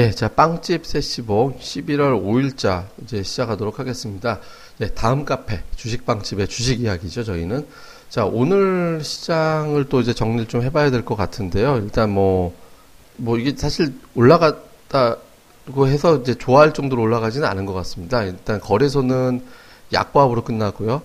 예, 자, 빵집 세시봉 11월 5일자 이제 시작하도록 하겠습니다. 예, 다음 카페, 주식빵집의 주식 이야기죠, 저희는. 자, 오늘 시장을 또 이제 정리를 좀 해봐야 될 것 같은데요. 일단 뭐, 뭐 이게 사실 올라갔다고 해서 이제 좋아할 정도로 올라가지는 않은 것 같습니다. 일단 거래소는 약보합으로 끝나고요.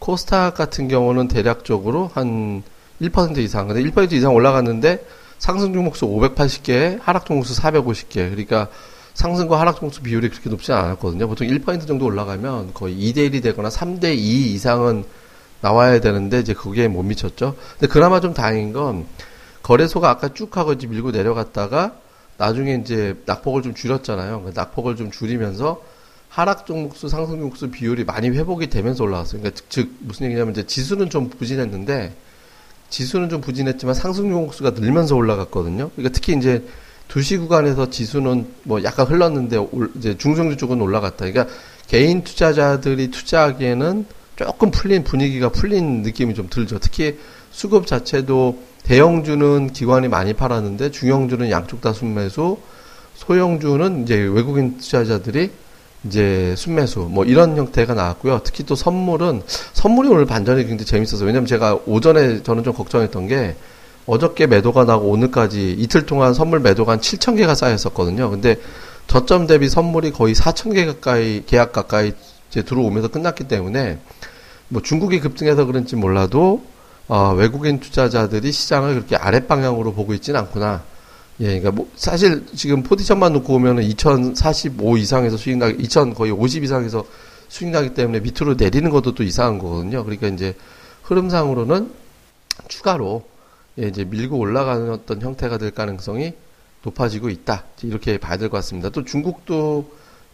코스닥 같은 경우는 대략적으로 한 1% 이상, 근데 1% 이상 올라갔는데 상승 종목수 580개, 하락 종목수 450개. 그러니까 상승과 하락 종목수 비율이 그렇게 높지 않았거든요. 보통 1% 정도 올라가면 거의 2대 1이 되거나 3대 2 이상은 나와야 되는데 이제 그게 못 미쳤죠. 근데 그나마 좀 다행인 건 거래소가 아까 쭉 하고 이제 밀고 내려갔다가 나중에 이제 낙폭을 좀 줄였잖아요. 그 낙폭을 좀 줄이면서 하락 종목수, 상승 종목수 비율이 많이 회복이 되면서 올라왔어요. 그러니까 즉 무슨 얘기냐면 이제 지수는 좀 부진했는데 지수는 좀 부진했지만 상승 종목수가 늘면서 올라갔거든요. 그러니까 특히 이제 2시 구간에서 지수는 뭐 약간 흘렀는데 이제 중성주 쪽은 올라갔다. 그러니까 개인 투자자들이 투자하기에는 조금 풀린 분위기가 풀린 느낌이 좀 들죠. 특히 수급 자체도 대형주는 기관이 많이 팔았는데 중형주는 양쪽 다 순매수, 소형주는 이제 외국인 투자자들이 이제 순매수 뭐 이런 형태가 나왔고요. 특히 또 선물은 선물이 오늘 반전이 굉장히 재밌어서 왜냐면 제가 오전에 저는 좀 걱정했던 게 어저께 매도가 나고 오늘까지 이틀 동안 선물 매도가 한 7천 개가 쌓였었거든요. 근데 저점 대비 선물이 거의 4천 개 가까이 계약 가까이 이제 들어오면서 끝났기 때문에 뭐 중국이 급등해서 그런지 몰라도 어, 외국인 투자자들이 시장을 그렇게 아랫 방향으로 보고 있지는 않구나. 예, 그러니까 뭐 사실 지금 포지션만 놓고 보면은 2045 이상에서 수익 나기, 2000 거의 50 이상에서 수익 나기 때문에 밑으로 내리는 것도 또 이상한 거거든요. 그러니까 이제 흐름상으로는 추가로 예, 이제 밀고 올라가는 어떤 형태가 될 가능성이 높아지고 있다. 이렇게 봐야 될 것 같습니다. 또 중국도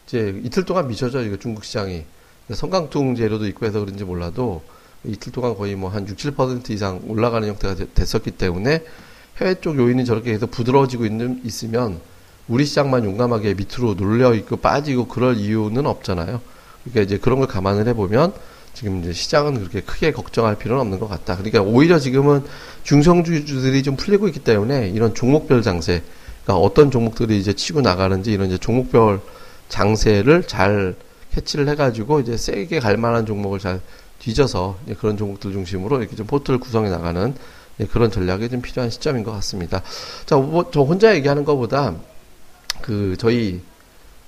이제 이틀 동안 미쳐져 이거 중국 시장이 성강통 재료도 있고 해서 그런지 몰라도 이틀 동안 거의 뭐 한 6, 7% 이상 올라가는 형태가 됐었기 때문에 해외 쪽 요인이 저렇게 해서 부드러워지고 있는, 있으면 우리 시장만 용감하게 밑으로 눌려 있고 빠지고 그럴 이유는 없잖아요. 그러니까 이제 그런 걸 감안을 해보면 지금 이제 시장은 그렇게 크게 걱정할 필요는 없는 것 같다. 그러니까 오히려 지금은 중성주주들이 좀 풀리고 있기 때문에 이런 종목별 장세, 그러니까 어떤 종목들이 이제 치고 나가는지 이런 이제 종목별 장세를 잘 캐치를 해가지고 이제 세게 갈 만한 종목을 잘 뒤져서 그런 종목들 중심으로 이렇게 좀 포트를 구성해 나가는 예, 그런 전략이 좀 필요한 시점인 것 같습니다. 자, 뭐, 저 혼자 얘기하는 것보다 그 저희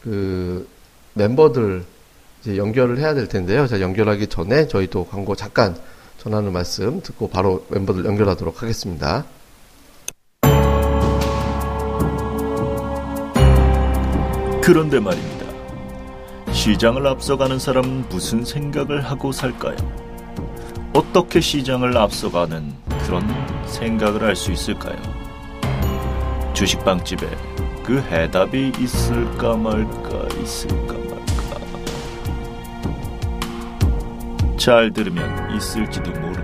그 멤버들 이제 연결을 해야 될 텐데요. 자, 연결하기 전에 저희 또 광고 잠깐 전하는 말씀 듣고 바로 멤버들 연결하도록 하겠습니다. 그런데 말입니다. 시장을 앞서가는 사람은 무슨 생각을 하고 살까요? 어떻게 시장을 앞서가는 그런 생각을 할 수 있을까요? 주식빵집에 그 해답이 있을까 말까 있을까 말까 잘 들으면 있을지도 모릅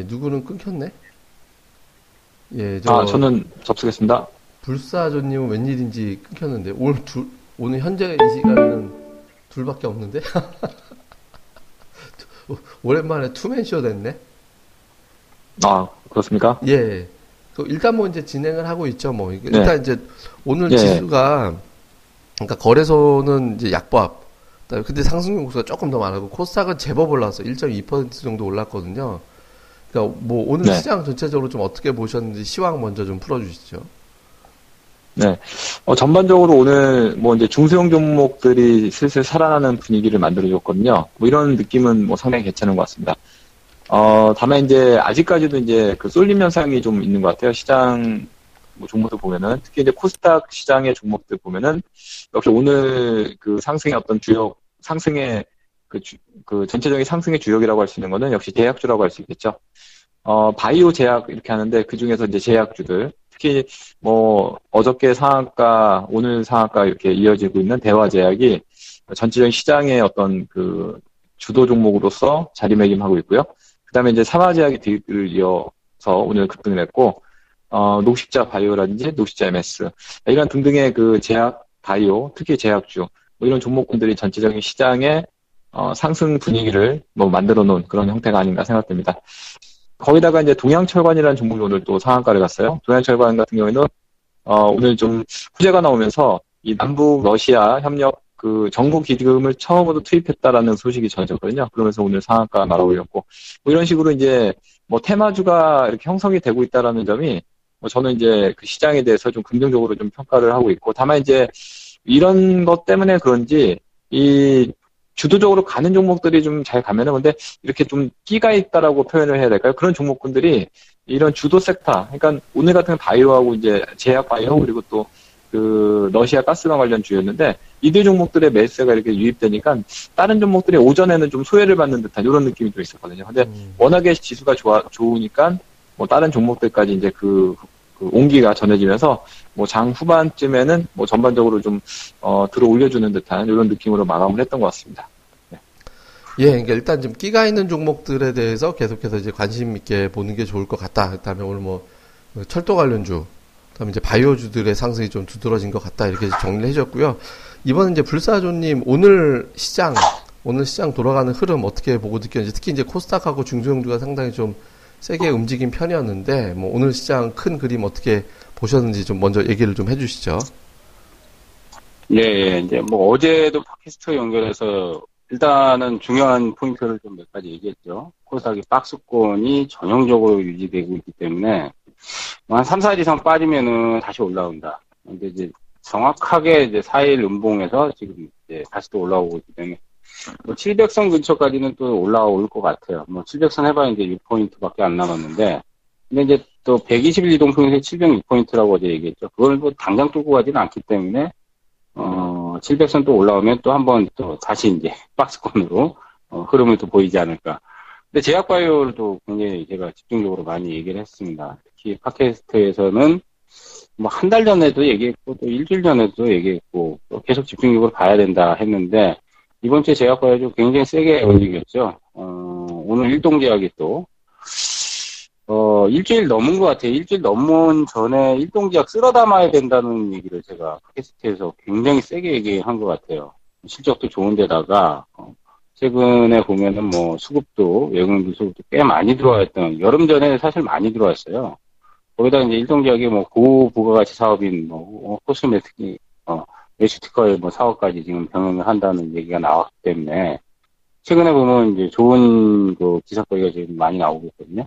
예, 누구는 끊겼네. 예, 저 아, 저는 접속했습니다. 불사조님은 웬일인지 끊겼는데 오늘 둘 오늘 현재 이 시간에는 둘밖에 없는데. 오랜만에 투맨쇼 됐네. 아, 그렇습니까? 예. 그 일단 뭐 이제 진행을 하고 있죠. 뭐 네. 일단 이제 오늘 예. 지수가 그러니까 거래소는 이제 약보합. 근데 상승 종수가 조금 더 많았고 코스닥은 제법 올랐어. 1.2% 정도 올랐거든요. 그러니까 뭐 오늘 네. 시장 전체적으로 좀 어떻게 보셨는지 시황 먼저 좀 풀어주시죠. 네. 어, 전반적으로 오늘 뭐 이제 중소형 종목들이 슬슬 살아나는 분위기를 만들어줬거든요. 뭐 이런 느낌은 뭐 상당히 괜찮은 것 같습니다. 어, 다만 이제 아직까지도 이제 그 쏠림 현상이 좀 있는 것 같아요. 시장 뭐 종목들 보면은 특히 이제 코스닥 시장의 종목들 보면은 역시 오늘 그 상승의 어떤 주역 상승의 그, 주- 그 전체적인 상승의 주역이라고 할 수 있는 거는 역시 제약주라고 할 수 있겠죠. 어, 바이오 제약 이렇게 하는데 그 중에서 이제 제약주들 특히 뭐 어저께 상한가 오늘 상한가 이렇게 이어지고 있는 대화제약이 전체적인 시장의 어떤 그 주도 종목으로서 자리매김하고 있고요. 그다음에 이제 삼화제약이 뒤를 이어서 오늘 급등을 했고 어, 녹십자 바이오라든지 녹십자 MS 이런 등등의 그 제약 바이오, 특히 제약주 뭐 이런 종목군들이 전체적인 시장에 어, 상승 분위기를 뭐 만들어 놓은 그런 형태가 아닌가 생각됩니다. 거기다가 이제 동양철관이라는 종목이 오늘 또 상한가를 갔어요. 동양철관 같은 경우에는 어, 오늘 좀 후재가 나오면서 이 남북 러시아 협력 그 정부 기금을 처음으로 투입했다라는 소식이 전해졌거든요. 그러면서 오늘 상한가 날아올렸고 뭐 이런 식으로 이제 뭐 테마주가 이렇게 형성이 되고 있다라는 점이 뭐 저는 이제 그 시장에 대해서 좀 긍정적으로 좀 평가를 하고 있고 다만 이제 이런 것 때문에 그런지 이 주도적으로 가는 종목들이 좀 잘 가면은 근데 이렇게 좀 끼가 있다라고 표현을 해야 될까요? 그런 종목군들이 이런 주도 섹터, 그러니까 오늘 같은 바이오하고 이제 제약 바이오 그리고 또 그 러시아 가스방 관련 주였는데 이들 종목들의 매수가 이렇게 유입되니까 다른 종목들이 오전에는 좀 소외를 받는 듯한 이런 느낌이 좀 있었거든요. 근데 음. 워낙에 지수가 좋아 좋으니까 뭐 다른 종목들까지 이제 그, 그 온기가 전해지면서 뭐 장 후반쯤에는 뭐 전반적으로 좀 어, 들어 올려주는 듯한 이런 느낌으로 마감을 했던 것 같습니다. 예, 그러니까 일단 좀 끼가 있는 종목들에 대해서 계속해서 이제 관심 있게 보는 게 좋을 것 같다. 그다음에 오늘 뭐 철도 관련주, 그다음에 이제 바이오주들의 상승이 좀 두드러진 것 같다. 이렇게 정리를 해줬고요. 이번은 이제 불사조님 오늘 시장 오늘 시장 돌아가는 흐름 어떻게 보고 느꼈는지 특히 이제 코스닥하고 중소형주가 상당히 좀 세게 움직인 편이었는데 뭐 오늘 시장 큰 그림 어떻게 보셨는지 좀 먼저 얘기를 좀 해주시죠. 예, 예, 이제 뭐 어제도 팟캐스트 연결해서 일단은 중요한 포인트를 좀 몇 가지 얘기했죠. 코스닥이 박스권이 전형적으로 유지되고 있기 때문에 뭐한 3, 4일 이상 빠지면은 다시 올라온다. 근데 이제 정확하게 이제 4일 음봉에서 지금 이제 다시 또 올라오고 있기 때문에 뭐 700선 근처까지는 또 올라올 것 같아요. 뭐 700선 해봐야 이제 6포인트밖에 안 남았는데 근데 이제 또 121 이동 평균 706포인트라고 어제 얘기했죠. 그걸 뭐 당장 뚫고 가지는 않기 때문에 어, 700선 또 올라오면 또 한번 또 다시 이제 박스권으로 어, 흐름을 또 보이지 않을까. 근데 제약바이오도 굉장히 제가 집중적으로 많이 얘기를 했습니다. 특히 팟캐스트에서는 뭐 한 달 전에도 얘기했고 또 일주일 전에도 얘기했고 또 계속 집중적으로 봐야 된다 했는데 이번 주에 제약바이오도 굉장히 세게 움직였죠. 어, 오늘 일동제약이 또 어, 일주일 넘은 것 같아요. 일주일 넘은 전에 일동제약 쓸어 담아야 된다는 얘기를 제가 팟캐스트에서 굉장히 세게 얘기한 것 같아요. 실적도 좋은데다가, 어, 최근에 보면은 뭐 수급도, 외국인 수급도 꽤 많이 들어와 있던, 여름 전에 사실 많이 들어왔어요. 거기다 이제 일동제약이 뭐 고부가가치 사업인 뭐, 어, 코스메틱, 어, 에슈티커의 뭐 사업까지 지금 병행을 한다는 얘기가 나왔기 때문에, 최근에 보면 이제 좋은 그 기사거리가 지금 많이 나오고 있거든요.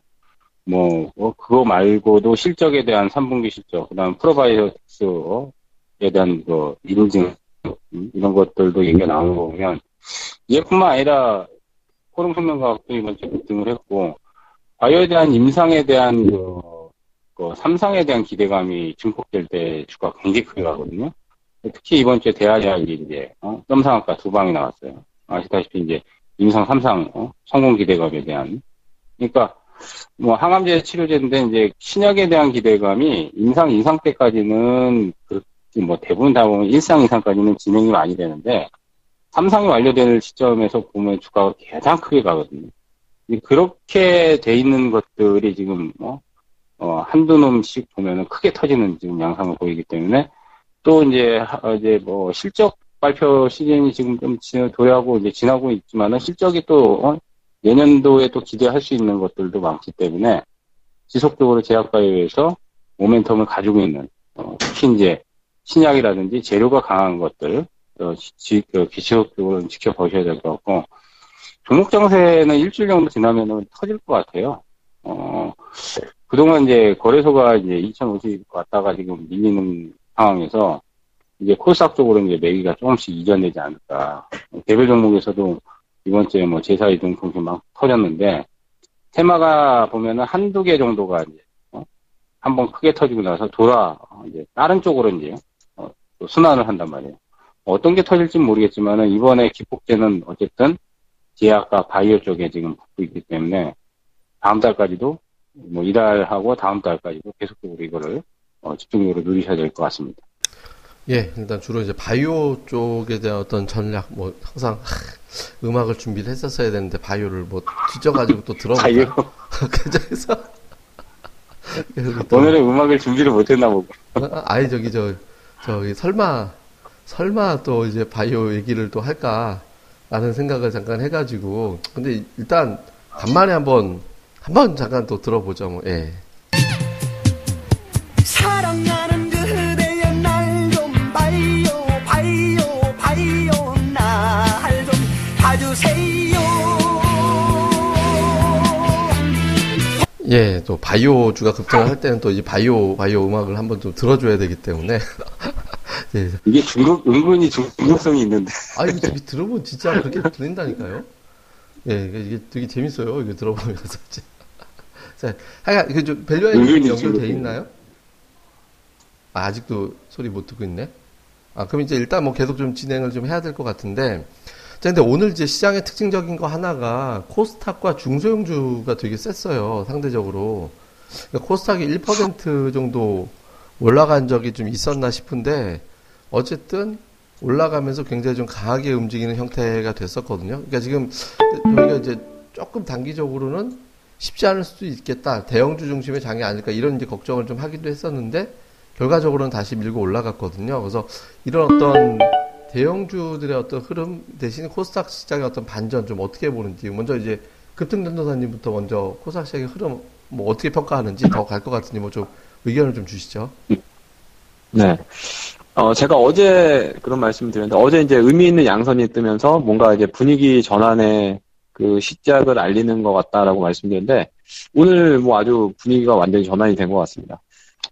뭐, 어, 그거 말고도 실적에 대한 3분기 실적, 그 다음 프로바이오틱스에 대한 그 인증, 음, 이런 것들도 얘기가 나오는 거 보면, 얘뿐만 아니라 코롱 생명과학도 이번 주에 급등을 했고, 바이오에 대한 임상에 대한 그, 그 삼상에 대한 기대감이 증폭될 때 주가 굉장히 크게 가거든요. 특히 이번 주에 대하제약이 이제, 어, 점상학과 두 방이 나왔어요. 아시다시피 이제 임상 삼상, 어, 성공 기대감에 대한. 그러니까, 뭐 항암제 치료제인데 이제 신약에 대한 기대감이 임상 이상 때까지는 그뭐 대부분 다 보면 일상 이상까지는 진행이 많이 되는데 삼상이 완료되는 시점에서 보면 주가가 가장 크게 가거든요. 그렇게 돼 있는 것들이 지금 뭐 어, 한두 놈씩 보면은 크게 터지는 지금 양상을 보이기 때문에 또 이제 하- 이제 뭐 실적 발표 시즌이 지금 좀 지- 도래하고 이제 지나고 있지만은 실적이 또 어, 내년도에 또 기대할 수 있는 것들도 많기 때문에 지속적으로 제약바이오에서 모멘텀을 가지고 있는 어, 특히 이제 신약이라든지 재료가 강한 것들 어, 지, 그 지속적으로 지켜보셔야 될 것 같고 종목 장세는 일주일 정도 지나면은 터질 것 같아요. 어, 그동안 이제 거래소가 이제 2,050 왔다가 지금 밀리는 상황에서 이제 코스닥 쪽으로 이제 매기가 조금씩 이전되지 않을까. 개별 종목에서도 이번 주에 뭐 제사 이동 통신 막 터졌는데 테마가 보면은 한두 개 정도가 이제 어? 한번 크게 터지고 나서 돌아 어, 이제 다른 쪽으로 이제 어, 또 순환을 한단 말이에요. 어떤 게 터질지 모르겠지만은 이번에 기폭제는 어쨌든 제약과 바이오 쪽에 지금 붙고 있기 때문에 다음 달까지도 뭐 이달하고 다음 달까지도 계속적으로 이거를 어, 집중적으로 누리셔야 될 것 같습니다. 예, 일단 주로 이제 바이오 쪽에 대한 어떤 전략, 뭐 항상 하, 음악을 준비를 했었어야 되는데 바이오를 뭐 뒤져가지고 또 들어보다. 바이오 그래서 오늘의 음악을 준비를 못했나 보고. 아, 아예 저기 저 저기 설마 설마 또 이제 바이오 얘기를 또 할까라는 생각을 잠깐 해가지고 근데 일단 간만에 한 번 한번 잠깐 또 들어보죠 뭐 예. 예, 또 바이오주가 급전을 할 때는 또 이제 바이오 바이오 음악을 한번 좀 들어줘야 되기 때문에 예. 이게 중국, 은근히 중독성이 있는데. 아 이거 되게 들어보면 진짜 그렇게 들린다니까요. 예, 이게- 되게 재밌어요. 이거 들어보면서. 자, 하여간 그좀 밸류아이님 은근히 연결돼 있나요? 아, 아직도 소리 못 듣고 있네. 아, 그럼 이제 일단 뭐 계속 좀 진행을 좀 해야 될 것 같은데. 자, 근데 오늘 이제 시장의 특징적인 거 하나가 코스닥과 중소형주가 되게 셌어요. 상대적으로. 그러니까 코스닥이 1% 정도 올라간 적이 좀 있었나 싶은데 어쨌든 올라가면서 굉장히 좀 강하게 움직이는 형태가 됐었거든요. 그러니까 지금 저희가 이제 조금 단기적으로는 쉽지 않을 수도 있겠다. 대형주 중심의 장이 아닐까 이런 이제 걱정을 좀 하기도 했었는데 결과적으로는 다시 밀고 올라갔거든요. 그래서 이런 어떤 대형주들의 어떤 흐름 대신 코스닥 시장의 어떤 반전 좀 어떻게 보는지 먼저 이제 급등 전도사님부터 먼저 코스닥 시장의 흐름 뭐 어떻게 평가하는지 더 갈 것 같으니 뭐 좀 의견을 좀 주시죠. 네. 어, 제가 어제 그런 말씀을 드렸는데, 어제 이제 의미 있는 양선이 뜨면서 뭔가 이제 분위기 전환의 그 시작을 알리는 것 같다라고 말씀드렸는데, 오늘 뭐 아주 분위기가 완전히 전환이 된 것 같습니다.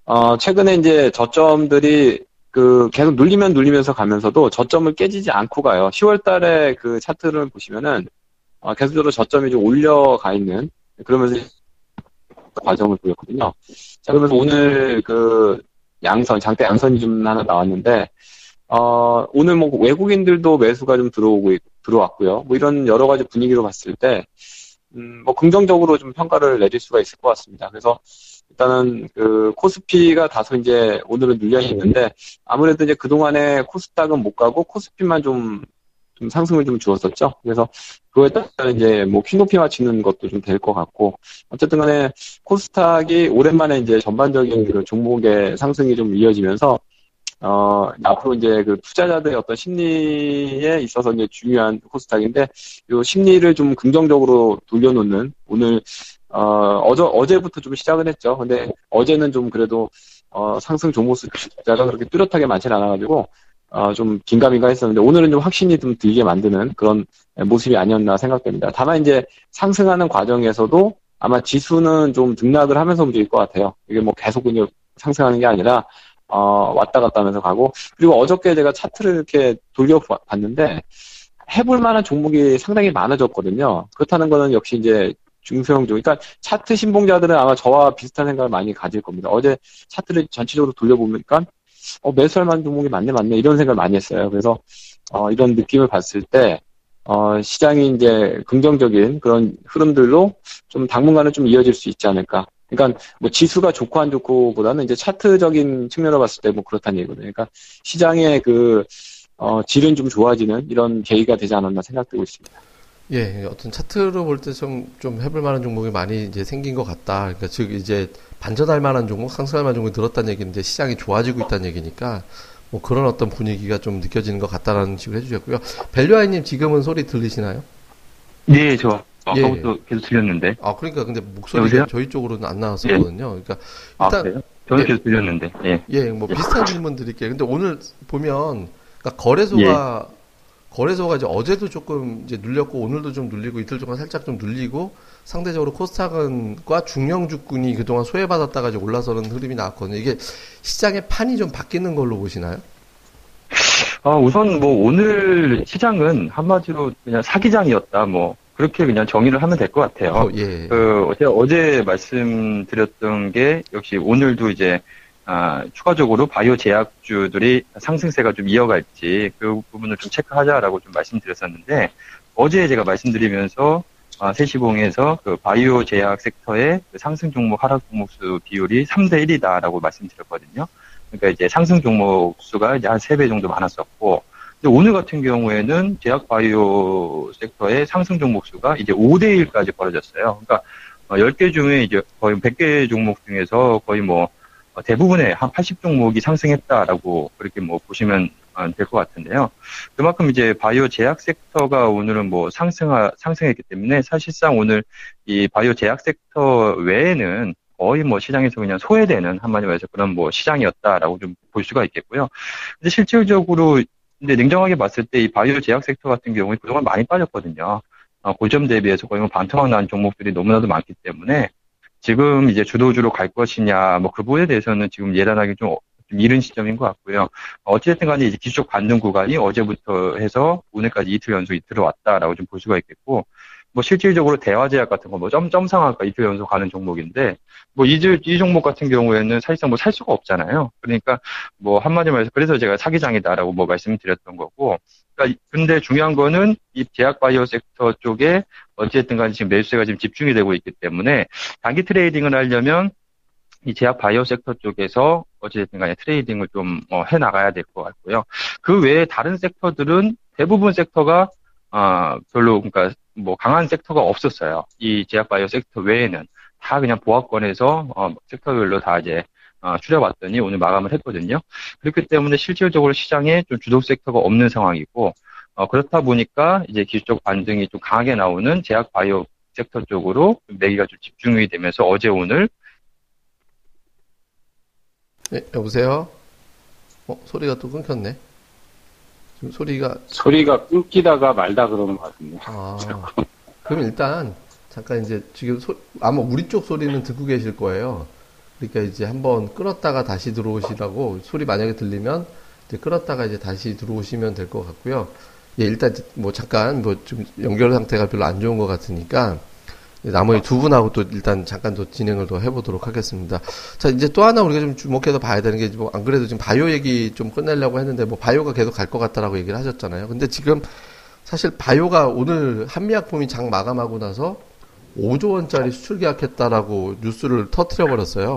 어, 최근에 이제 저점들이 그 계속 눌리면 눌리면서 가면서도 저점을 깨지지 않고 가요. 10월 달에 그 차트를 보시면은, 어, 계속적으로 저점이 좀 올려가 있는, 그러면서 과정을 보였거든요. 자, 그러면서 오늘 그 양선, 장대 양선이 좀 하나 나왔는데, 어, 오늘 뭐 외국인들도 매수가 좀 들어오고, 있- 들어왔고요. 뭐 이런 여러 가지 분위기로 봤을 때, 음, 뭐 긍정적으로 좀 평가를 내릴 수가 있을 것 같습니다. 그래서 일단은 그 코스피가 다소 이제 오늘은 눌려 있는데, 아무래도 이제 그동안에 코스닥은 못 가고 코스피만 좀, 좀 상승을 좀 주었었죠. 그래서 그거에 따라 이제 뭐 퀴높이 맞추는 것도 좀 될 것 같고, 어쨌든 간에 코스닥이 오랜만에 이제 전반적인 그 종목의 상승이 좀 이어지면서 어 앞으로 이제 그 투자자들의 어떤 심리에 있어서 이제 중요한 코스닥인데 요 심리를 좀 긍정적으로 돌려놓는 오늘 어 어제 어제부터 좀 시작을 했죠. 근데 어제는 좀 그래도 어 상승 종목 숫자가 그렇게 뚜렷하게 많지는 않아가지고 어 좀 긴가민가 했었는데 오늘은 좀 확신이 좀 들게 만드는 그런 모습이 아니었나 생각됩니다. 다만 이제 상승하는 과정에서도 아마 지수는 좀 등락을 하면서 움직일 것 같아요. 이게 뭐 계속 그냥 상승하는 게 아니라, 어, 왔다 갔다 하면서 가고, 그리고 어저께 제가 차트를 이렇게 돌려봤는데, 해볼 만한 종목이 상당히 많아졌거든요. 그렇다는 거는 역시 이제 중소형 종, 그러니까 차트 신봉자들은 아마 저와 비슷한 생각을 많이 가질 겁니다. 어제 차트를 전체적으로 돌려보니까, 어, 매수할 만한 종목이 많네, 많네, 이런 생각을 많이 했어요. 그래서, 어, 이런 느낌을 봤을 때, 어, 시장이 이제 긍정적인 그런 흐름들로 좀 당분간은 좀 이어질 수 있지 않을까. 그러니까 뭐 지수가 좋고 안 좋고 보다는 이제 차트적인 측면으로 봤을 때 뭐 그렇다는 얘기거든요. 그러니까 시장의 그, 어, 질은 좀 좋아지는 이런 계기가 되지 않았나 생각되고 있습니다. 예, 어떤 차트로 볼 때 좀, 좀 해볼 만한 종목이 많이 이제 생긴 것 같다. 그러니까 즉, 이제 반전할 만한 종목, 상승할 만한 종목이 늘었다는 이제 시장이 좋아지고 있다는 얘기니까, 뭐 그런 어떤 분위기가 좀 느껴지는 것 같다라는 식으로 해주셨고요. 벨류아이님 지금은 소리 들리시나요? 네, 저 예. 아까부터 계속 들렸는데. 아, 그러니까 근데 목소리가 여보세요? 저희 쪽으로는 안 나왔었거든요. 그러니까 아, 일단 그래요? 저는 예. 계속 들렸는데. 예. 예, 뭐 비슷한 질문 드릴게요. 근데 오늘 보면 그러니까 거래소가 예. 거래소가 이제 어제도 조금 이제 눌렸고 오늘도 좀 눌리고 이틀 동안 살짝 좀 눌리고 상대적으로 코스닥은과 중형주군이 그동안 소외받았다가 이제 올라서는 흐름이 나왔거든요. 이게 시장의 판이 좀 바뀌는 걸로 보시나요? 아, 우선 뭐 오늘 시장은 한마디로 그냥 사기장이었다. 뭐 그렇게 그냥 정의를 하면 될 것 같아요. 어, 예. 그 제가 어제 말씀드렸던 게 역시 오늘도 이제 아, 추가적으로 바이오 제약주들이 상승세가 좀 이어갈지 그 부분을 좀 체크하자라고 좀 말씀드렸었는데 어제 제가 말씀드리면서 아, 세시봉에서 그 바이오 제약 섹터의 그 상승 종목 하락 종목 수 비율이 3대 1이다라고 말씀드렸거든요. 그러니까 이제 상승 종목 수가 이제 한 3배 정도 많았었고 근데 오늘 같은 경우에는 제약 바이오 섹터의 상승 종목 수가 이제 5대 1까지 벌어졌어요. 그러니까 어, 10개 중에 이제 거의 100개 종목 중에서 거의 뭐 어, 대부분의 한 80종목이 상승했다라고 그렇게 뭐 보시면 어, 될것 같은데요. 그만큼 이제 바이오 제약 섹터가 오늘은 뭐 상승하, 상승했기 때문에 사실상 오늘 이 바이오 제약 섹터 외에는 거의 뭐 시장에서 그냥 소외되는 한마디로 말해서 그런 뭐 시장이었다라고 좀 볼 수가 있겠고요. 근데 실질적으로 근데 냉정하게 봤을 때 이 바이오 제약 섹터 같은 경우에 그동안 많이 빠졌거든요. 어, 고점 대비해서 거의 뭐 반토막 난 종목들이 너무나도 많기 때문에 지금 이제 주도주로 갈 것이냐, 뭐 그 부분에 대해서는 지금 예단하기 좀, 좀 이른 시점인 것 같고요. 어찌됐든 간에 이제 기술적 반등 구간이 어제부터 해서 오늘까지 이틀 연속 이틀을 왔다라고 좀 볼 수가 있겠고, 뭐 실질적으로 대화제약 같은 거, 뭐 점, 점상할까 이틀 연속 가는 종목인데, 뭐 이, 이 종목 같은 경우에는 사실상 뭐 살 수가 없잖아요. 그러니까 뭐 한마디로 말해서 그래서 제가 사기장이다라고 뭐 말씀드렸던 거고, 그러니까 근데 중요한 거는 이 제약 바이오 섹터 쪽에 어찌됐든 간에 지금 매수세가 지금 집중이 되고 있기 때문에 단기 트레이딩을 하려면 이 제약 바이오 섹터 쪽에서 어찌됐든 간에 트레이딩을 좀 어, 해 나가야 될 것 같고요. 그 외에 다른 섹터들은 대부분 섹터가 아 별로 그러니까 뭐 강한 섹터가 없었어요. 이 제약 바이오 섹터 외에는 다 그냥 보합권에서 어, 섹터별로 다 이제 어, 추려봤더니 오늘 마감을 했거든요. 그렇기 때문에 실질적으로 시장에 좀 주도 섹터가 없는 상황이고 어, 그렇다 보니까 이제 기술적 반등이 좀 강하게 나오는 제약 바이오 섹터 쪽으로 매기가 좀 집중이 되면서 어제 오늘 네, 여보세요? 어, 소리가 또 끊겼네. 지금 소리가, 소리가 끊기다가 말다 그러는 것 같은데. 아, 그럼 일단, 잠깐 이제 지금 소, 아마 우리 쪽 소리는 듣고 계실 거예요. 그러니까 이제 한번 끌었다가 다시 들어오시라고 소리 만약에 들리면 이제 끌었다가 이제 다시 들어오시면 될 것 같고요. 예, 일단 뭐 잠깐 뭐 좀 연결 상태가 별로 안 좋은 것 같으니까 나머지 두 분하고 또 일단 잠깐 더 진행을 더 해보도록 하겠습니다. 자, 이제 또 하나 우리가 좀 주목해서 봐야 되는 게, 뭐, 안 그래도 지금 바이오 얘기 좀 끝내려고 했는데, 뭐, 바이오가 계속 갈 것 같다라고 얘기를 하셨잖아요. 근데 지금 사실 바이오가 오늘 한미약품이 장 마감하고 나서 5조 원짜리 수출 계약했다라고 뉴스를 터트려 버렸어요.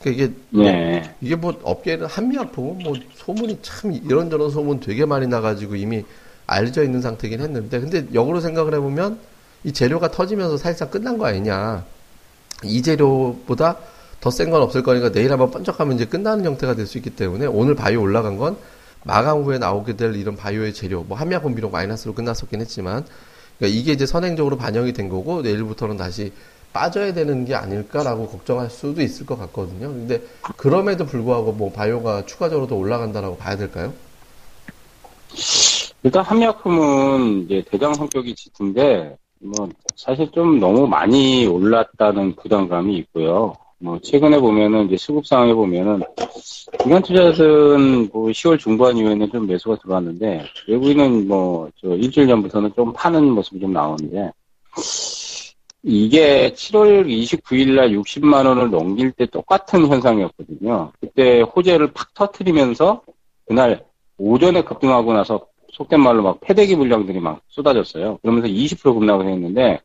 그러니까 이게 네. 이게 뭐 업계는 한미약품은 뭐 소문이 참 이런저런 소문 되게 많이 나가지고 이미 알려져 있는 상태긴 했는데 근데 역으로 생각을 해보면 이 재료가 터지면서 사실상 끝난 거 아니냐 이 재료보다 더 센 건 없을 거니까 내일 한번 번쩍하면 이제 끝나는 형태가 될 수 있기 때문에 오늘 바이오 올라간 건 마감 후에 나오게 될 이런 바이오의 재료 뭐 한미약품 비록 마이너스로 끝났었긴 했지만 그러니까 이게 이제 선행적으로 반영이 된 거고 내일부터는 다시 빠져야 되는 게 아닐까라고 걱정할 수도 있을 것 같거든요. 근데 그럼에도 불구하고 뭐 바이오가 추가적으로 더 올라간다라고 봐야 될까요? 일단 한미약품은 이제 대장 성격이 짙은데 뭐 사실 좀 너무 많이 올랐다는 부담감이 있고요. 뭐 최근에 보면은 이제 수급 상황에 보면은 기관 투자자들은 뭐 10월 중반 이후에는 좀 매수가 들어왔는데 외국인은 뭐 저 일주일 전부터는 좀 파는 모습이 좀 나오는데 이게 7월 29일 날 60만 원을 넘길 때 똑같은 현상이었거든요. 그때 호재를 팍 터트리면서 그날 오전에 급등하고 나서 속된 말로 막 패대기 물량들이 막 쏟아졌어요. 그러면서 20% 급락을 했는데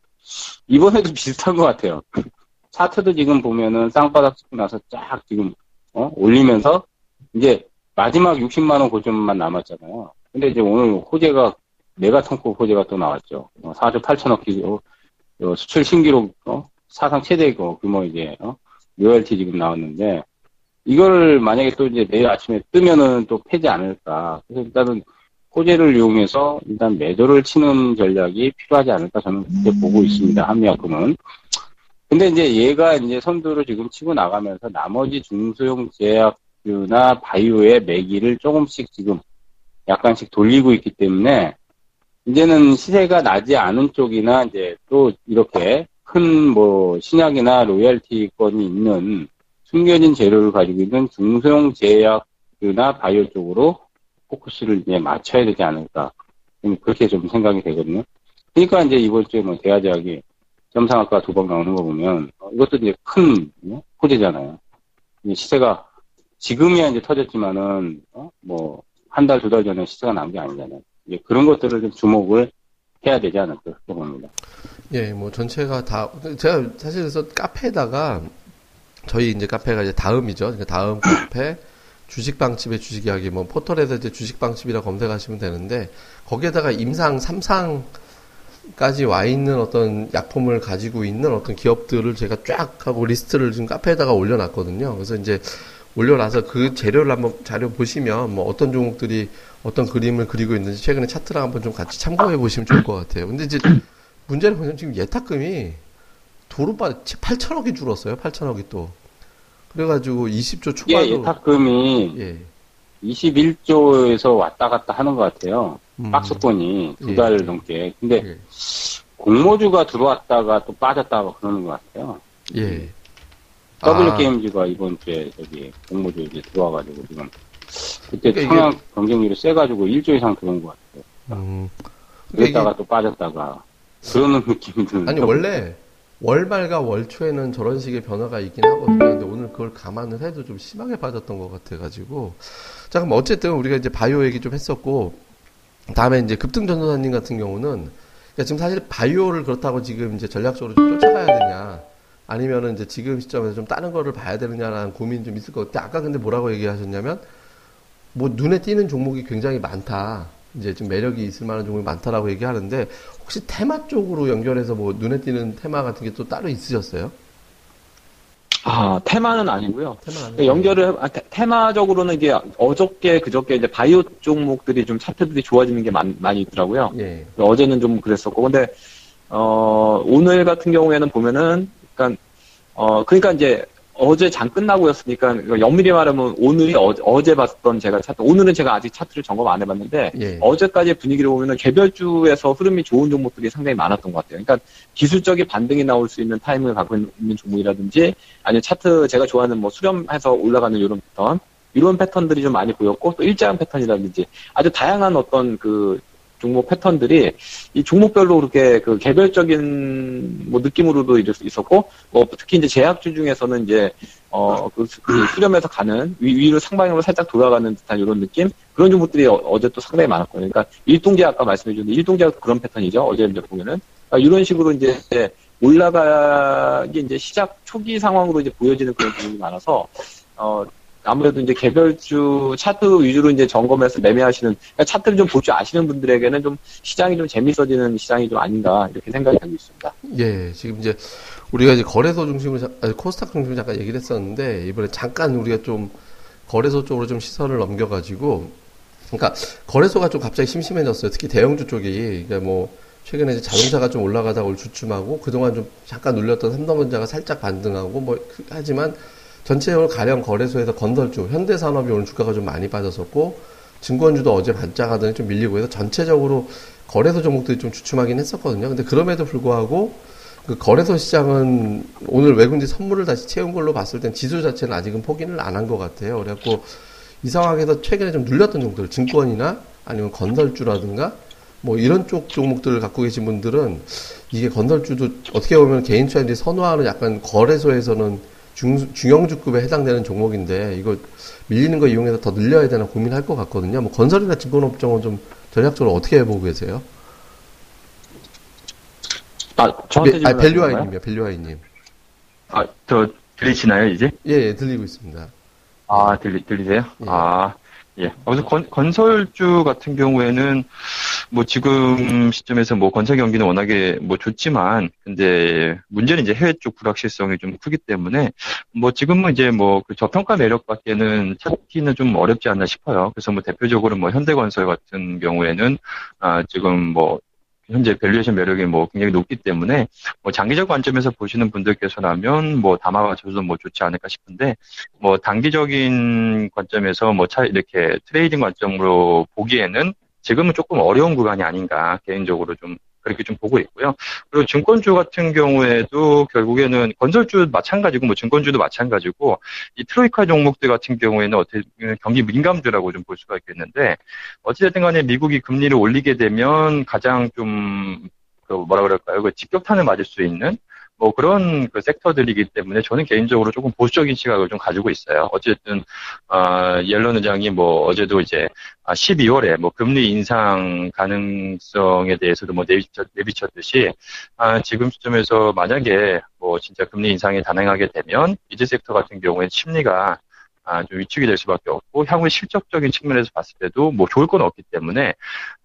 이번에도 비슷한 것 같아요. 차트도 지금 보면은 쌍바닥 찍고 나서 쫙 지금 어? 올리면서 이제 마지막 60만 원 고점만 남았잖아요. 근데 이제 오늘 호재가 메가톤급 호재가 또 나왔죠. 어, 4조 8천억 기조 어, 수출 신기록 어? 사상 최대 규모 이제 어? 로열티 지금 나왔는데 이걸 만약에 또 이제 내일 아침에 뜨면은 또 패지 않을까. 그래서 일단은 호재를 이용해서 일단 매도를 치는 전략이 필요하지 않을까 저는 그렇게 보고 있습니다. 한미약품은. 근데 이제 얘가 이제 선두를 지금 치고 나가면서 나머지 중소형 제약류나 바이오의 매기를 조금씩 지금 약간씩 돌리고 있기 때문에 이제는 시세가 나지 않은 쪽이나 이제 또 이렇게 큰 뭐 신약이나 로열티권이 있는 숨겨진 재료를 가지고 있는 중소형 제약류나 바이오 쪽으로 포커스를 이제 맞춰야 되지 않을까. 그렇게 좀 생각이 되거든요. 그러니까 이제 이번 주에 뭐 대화제약이 점상학과 두 번 나오는 거 보면 어, 이것도 이제 큰 어, 호재잖아요. 시세가 지금이야 이제 터졌지만은 어? 뭐한 달 두 달 전에 시세가 나온 게 아니잖아요. 이제 그런 것들을 좀 주목을 해야 되지 않을까 봅니다. 예, 뭐 전체가 다 제가 사실 그래서 카페에다가 저희 이제 카페가 이제 다음이죠. 그러니까 다음 카페 주식방집의 주식 이야기 뭐 포털에서 이제 주식방집이라 검색하시면 되는데 거기에다가 임상 삼상 까지 와 있는 어떤 약품을 가지고 있는 어떤 기업들을 제가 쫙 하고 리스트를 지금 카페에다가 올려놨거든요. 그래서 이제 올려놔서 그 재료를 한번 자료 보시면 뭐 어떤 종목들이 어떤 그림을 그리고 있는지 최근에 차트랑 한번 좀 같이 참고해 보시면 좋을 것 같아요. 근데 이제 문제는 뭐냐면 지금 예탁금이 도로 빠 8천억이 줄었어요. 8천억이 또. 그래가지고 20조 초반으로 이게 예탁금이 예. 21조에서 왔다 갔다 하는 것 같아요. 음. 박스권이 두 예. 달 넘게. 근데 예. 공모주가 들어왔다가 또 빠졌다가 그러는 것 같아요. 예. W 아. 게임즈가 이번 주에 저기 공모주 이제 들어와가지고 지금 그때 그러니까 이게- 청약 경쟁률이 세가지고 1조 이상 들어온 것 같아요. 음. 그러니까 그랬다가 이게- 또 빠졌다가 그러는 느낌이 드는. 아니 원래 월말과 월초에는 저런 식의 변화가 있긴 하거든요. 근데 오늘 그걸 감안을 해도 좀 심하게 빠졌던 것 같아가지고. 자, 그럼 어쨌든 우리가 이제 바이오 얘기 좀 했었고, 다음에 이제 급등 전도사님 같은 경우는, 그러니까 지금 사실 바이오를 그렇다고 지금 이제 전략적으로 좀 쫓아가야 되냐, 아니면은 이제 지금 시점에서 좀 다른 거를 봐야 되느냐라는 고민이 좀 있을 것 같아요. 아까 근데 뭐라고 얘기하셨냐면, 뭐 눈에 띄는 종목이 굉장히 많다. 이제 좀 매력이 있을 만한 종목이 많다라고 얘기하는데, 혹시 테마 쪽으로 연결해서 뭐 눈에 띄는 테마 같은 게 또 따로 있으셨어요? 아, 테마는 아니고요. 테마 네, 연결을, 아, 테- 테마적으로는 이게 어저께, 그저께 이제 바이오 종목들이 좀 차트들이 좋아지는 게 많, 많이 있더라고요. 예. 어제는 좀 그랬었고, 근데, 어, 오늘 같은 경우에는 보면은, 그러니까, 어, 그러니까 이제 어제 장 끝나고였으니까, 엄밀히 말하면 오늘이 어, 제 봤던 제가 차트, 오늘은 제가 아직 차트를 점검 안 해봤는데, 예. 어제까지의 분위기를 보면은 개별주에서 흐름이 좋은 종목들이 상당히 많았던 것 같아요. 그러니까 기술적인 반등이 나올 수 있는 타이밍을 갖고 있는 종목이라든지 아니면 차트 제가 좋아하는 뭐 수렴해서 올라가는 이런 패턴 이런 패턴들이 좀 많이 보였고 또 일자한 패턴이라든지 아주 다양한 어떤 그 종목 패턴들이 이 종목별로 그렇게 그 개별적인 뭐 느낌으로도 있었고 뭐 특히 이제 제약주 중에서는 이제 어그 수렴해서 가는 위, 위로 상방향으로 살짝 돌아가는 듯한 이런 느낌 그런 종목들이 어, 제또 상당히 많았거든요. 그러니까 일동제 아까 말씀해 주셨는데 일동제가 그런 패턴이죠. 어제 이제 보면은 그러니까 이런 식으로 이제 올라가기 이제 시작 초기 상황으로 이제 보여지는 그런 부분이 많아서 어 아무래도 이제 개별주 차트 위주로 이제 점검해서 매매하시는 그러니까 차트를 좀 볼 줄 아시는 분들에게는 좀 시장이 좀 재밌어지는 시장이 좀 아닌가 이렇게 생각이 하고 있습니다. 예, 지금 이제 우리가 이제 거래소 중심으로, 잠- 아니, 코스닥 중심으로 잠깐 얘기를 했었는데, 이번에 잠깐 우리가 좀 거래소 쪽으로 좀 시선을 넘겨가지고, 그러니까 거래소가 좀 갑자기 심심해졌어요. 특히 대형주 쪽이. 그러니까 뭐, 최근에 이제 자동차가 좀 올라가다가 올 주춤하고, 그동안 좀 잠깐 눌렸던 삼성전자가 살짝 반등하고, 뭐, 그- 하지만 전체적으로 가령 거래소에서 건설주, 현대산업이 오늘 주가가 좀 많이 빠졌었고, 증권주도 어제 반짝하더니 좀 밀리고 해서 전체적으로 거래소 종목들이 좀 주춤하긴 했었거든요. 근데 그럼에도 불구하고 그 거래소 시장은 오늘 외국인지 선물을 다시 채운 걸로 봤을 땐 지수 자체는 아직은 포기를 안 한 것 같아요. 그래갖고 이 상황에서 최근에 좀 눌렸던 종목들, 증권이나 아니면 건설주라든가 뭐 이런 쪽 종목들을 갖고 계신 분들은 이게 건설주도 어떻게 보면 개인 투자들이 선호하는 약간 거래소에서는 중, 중형주급에 해당되는 종목인데 이거 밀리는 거 이용해서 더 늘려야 되나 고민할 것 같거든요. 뭐 건설이나 증권업종은 좀 전략적으로 어떻게 해보고 계세요? 아 저한테 네, 아? 밸류아이님이요, 밸류아이님. 아, 저 들리시나요 이제? 예, 예, 들리고 있습니다. 아, 들리, 들리세요? 예. 아, 예. 그래서 건, 건설주 같은 경우에는 뭐 지금 시점에서 뭐 건설 경기는 워낙에 뭐 좋지만 근데 문제는 이제 해외 쪽 불확실성이 좀 크기 때문에 뭐 지금은 이제 뭐 그 저평가 매력밖에는 찾기는 좀 어렵지 않나 싶어요. 그래서 뭐 대표적으로 뭐 현대건설 같은 경우에는 아 지금 뭐 현재 밸류에이션 매력이 뭐 굉장히 높기 때문에 뭐 장기적 관점에서 보시는 분들께서라면 뭐 담아가셔도 뭐 좋지 않을까 싶은데 뭐 단기적인 관점에서 뭐 차 이렇게 트레이딩 관점으로 보기에는 지금은 조금 어려운 구간이 아닌가 개인적으로 좀 그렇게 좀 보고 있고요. 그리고 증권주 같은 경우에도 결국에는 건설주 마찬가지고 뭐 증권주도 마찬가지고 이 트로이카 종목들 같은 경우에는 어떻게 경기 민감주라고 좀 볼 수가 있겠는데 어찌됐든 간에 미국이 금리를 올리게 되면 가장 좀그 뭐라 그럴까요? 그 직격탄을 맞을 수 있는 뭐 그런 그 섹터들이기 때문에 저는 개인적으로 조금 보수적인 시각을 좀 가지고 있어요. 어쨌든 아, 옐런 의장이 뭐 어제도 이제 아, 12월에 뭐 금리 인상 가능성에 대해서도 뭐 내비쳤, 내비쳤듯이 아, 지금 시점에서 만약에 뭐 진짜 금리 인상이 단행하게 되면 미드 섹터 같은 경우에 심리가 아, 좀 위축이 될 수밖에 없고 향후 실적적인 측면에서 봤을 때도 뭐 좋을 건 없기 때문에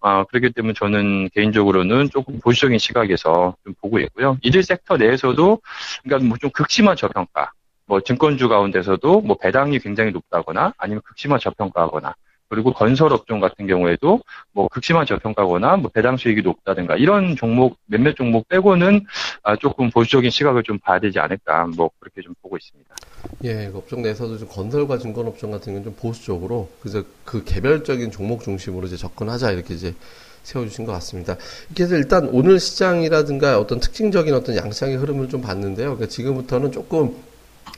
아, 그렇기 때문에 저는 개인적으로는 조금 보수적인 시각에서 좀 보고 있고요. 이들 섹터 내에서도 그러니까 뭐 좀 극심한 저평가 뭐 증권주 가운데서도 뭐 배당이 굉장히 높다거나 아니면 극심한 저평가하거나 그리고 건설 업종 같은 경우에도 뭐 극심한 저평가거나 뭐 배당 수익이 높다든가 이런 종목 몇몇 종목 빼고는 아, 조금 보수적인 시각을 좀 봐야 되지 않을까 뭐 그렇게 좀 보고 있습니다. 예, 그 업종 내에서도 좀 건설과 증권 업종 같은 경우는 좀 보수적으로 그래서 그 개별적인 종목 중심으로 이제 접근하자 이렇게 이제 세워주신 것 같습니다. 그래서 일단 오늘 시장이라든가 어떤 특징적인 어떤 양상의 흐름을 좀 봤는데요. 그러니까 지금부터는 조금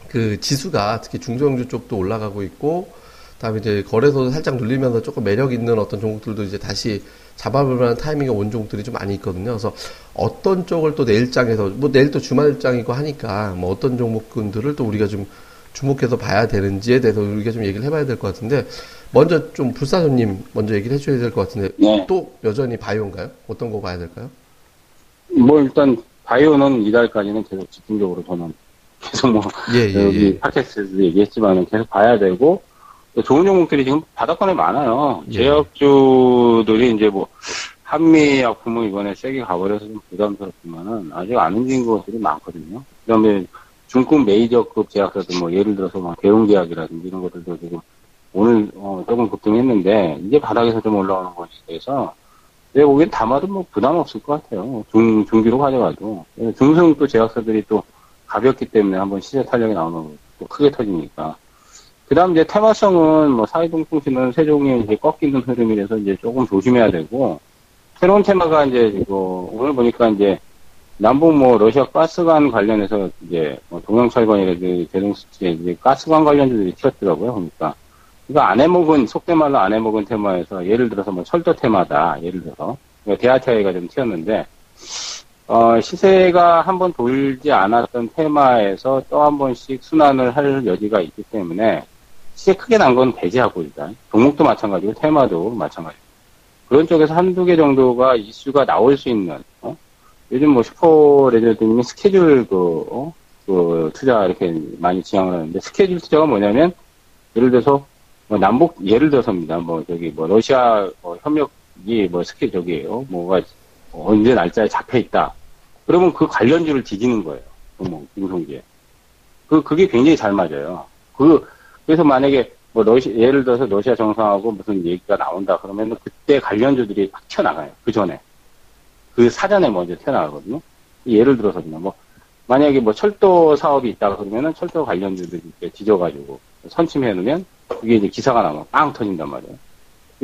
그 지수가 특히 중소형주 쪽도 올라가고 있고 그 다음에 이제 거래소도 살짝 눌리면서 조금 매력 있는 어떤 종목들도 이제 다시 잡아볼 만한 타이밍이 온 종목들이 좀 많이 있거든요. 그래서 어떤 쪽을 또 내일장에서 뭐 내일 또 주말장이고 하니까 뭐 어떤 종목군들을 또 우리가 좀 주목해서 봐야 되는지에 대해서 우리가 좀 얘기를 해봐야 될 것 같은데 먼저 좀 불사조님 먼저 얘기를 해줘야 될 것 같은데 네. 또 여전히 바이오인가요? 어떤 거 봐야 될까요? 뭐 일단 바이오는 이달까지는 계속 집중적으로 저는 계속 뭐 예, 예, 여기 예. 팟캐스트에서 얘기했지만은 계속 봐야 되고 또 좋은 종목들이 지금 바닥권에 많아요. 예. 제약주들이 이제 뭐 한미 약품은 이번에 세게 가버려서 좀 부담스럽지만은 아직 안 움직인 것들이 많거든요. 그다음에 중급 메이저급 제약사들 뭐 예를 들어서 막 대웅제약이라든지 이런 것들도 지금 오늘 어, 조금 급등했는데 이제 바닥에서 좀 올라오는 것에 대해서 내가 보기엔 담아도 뭐 부담 없을 것 같아요. 중, 중기로 가져가도. 중성 또 제약사들이 또 가볍기 때문에 한번 시세 탄력이 나오면 또 크게 터지니까. 그 다음 이제 테마성은 뭐 사이동통신은 세종이 이제 꺾이는 흐름이라서 이제 조금 조심해야 되고, 새로운 테마가 이제 이거 오늘 보니까 이제 남북 뭐 러시아 가스관 관련해서 이제 뭐 동영철관이라든지 대동수치에 이제 가스관 관련주들이 튀었더라고요. 그러니까. 이거 안 해먹은, 속된 말로 안 해먹은 테마에서 예를 들어서 뭐 철도 테마다. 예를 들어서. 대하차이가 좀 튀었는데, 어, 시세가 한 번 돌지 않았던 테마에서 또 한 번씩 순환을 할 여지가 있기 때문에 시세 크게 난 건 배제하고 일단 종목도 마찬가지고 테마도 마찬가지고 그런 쪽에서 한두 개 정도가 이슈가 나올 수 있는 어? 요즘 뭐 슈퍼 레저드님이 스케줄 그, 어? 그 투자 이렇게 많이 지향을 하는데 스케줄 투자가 뭐냐면 예를 들어서 뭐 남북 예를 들어서입니다 뭐 저기 뭐 러시아 뭐 협력이 뭐 스케 저기에요 뭐가 언제 날짜에 잡혀 있다. 그러면 그 관련주를 뒤지는 거예요. 종목, 중성주에. 그, 그게 굉장히 잘 맞아요. 그, 그래서 만약에 뭐 러시, 예를 들어서 러시아 정상하고 무슨 얘기가 나온다 그러면 그때 관련주들이 막 튀어나가요. 그 전에. 그 사전에 먼저 튀어나가거든요. 예를 들어서 그냥 뭐, 만약에 뭐 철도 사업이 있다 그러면은 철도 관련주들이 뒤져가지고 선침해 놓으면 그게 이제 기사가 나면 빵 터진단 말이에요.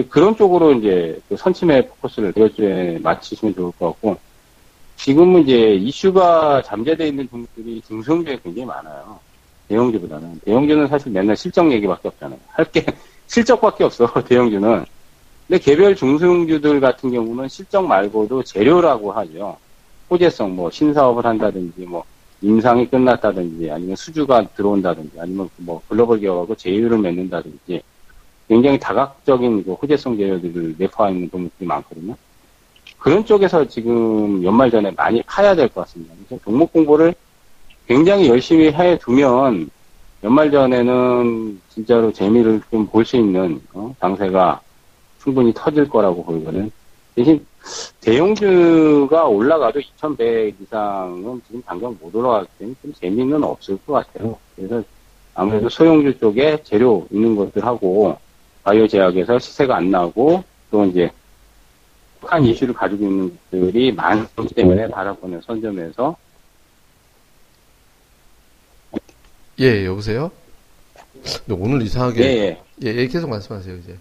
그런 쪽으로 이제 그 선침의 포커스를 대여주에 맞추시면 좋을 것 같고, 지금은 이제 이슈가 잠재되어 있는 종목들이 중성주에 굉장히 많아요. 대형주보다는. 대형주는 사실 맨날 실적 얘기밖에 없잖아요. 할 게 실적밖에 없어, 대형주는. 근데 개별 중소형주들 같은 경우는 실적 말고도 재료라고 하죠. 호재성, 뭐, 신사업을 한다든지, 뭐, 임상이 끝났다든지, 아니면 수주가 들어온다든지, 아니면 뭐, 글로벌 기업하고 제휴를 맺는다든지, 굉장히 다각적인 그 호재성 재료들을 내포하는 종목들이 많거든요. 그런 쪽에서 지금 연말 전에 많이 파야 될 것 같습니다. 그래서 종목 공부를 굉장히 열심히 해 두면 연말 전에는 진짜로 재미를 좀 볼 수 있는 어? 장세가 충분히 터질 거라고 보이거든. 대신 대형주가 올라가도 2,100 이상은 지금 당장 못 올라가기 때문에 좀 재미는 없을 것 같아요. 그래서 아무래도 소형주 쪽에 재료 있는 것들하고 바이오 제약에서 시세가 안 나고 또 이제 한 이슈를 가지고 있는 것들이 많기 때문에 바라보는 선점에서 예, 여보세요? 근데 오늘 이상하게 예, 예. 예, 예, 계속 말씀하세요 이제.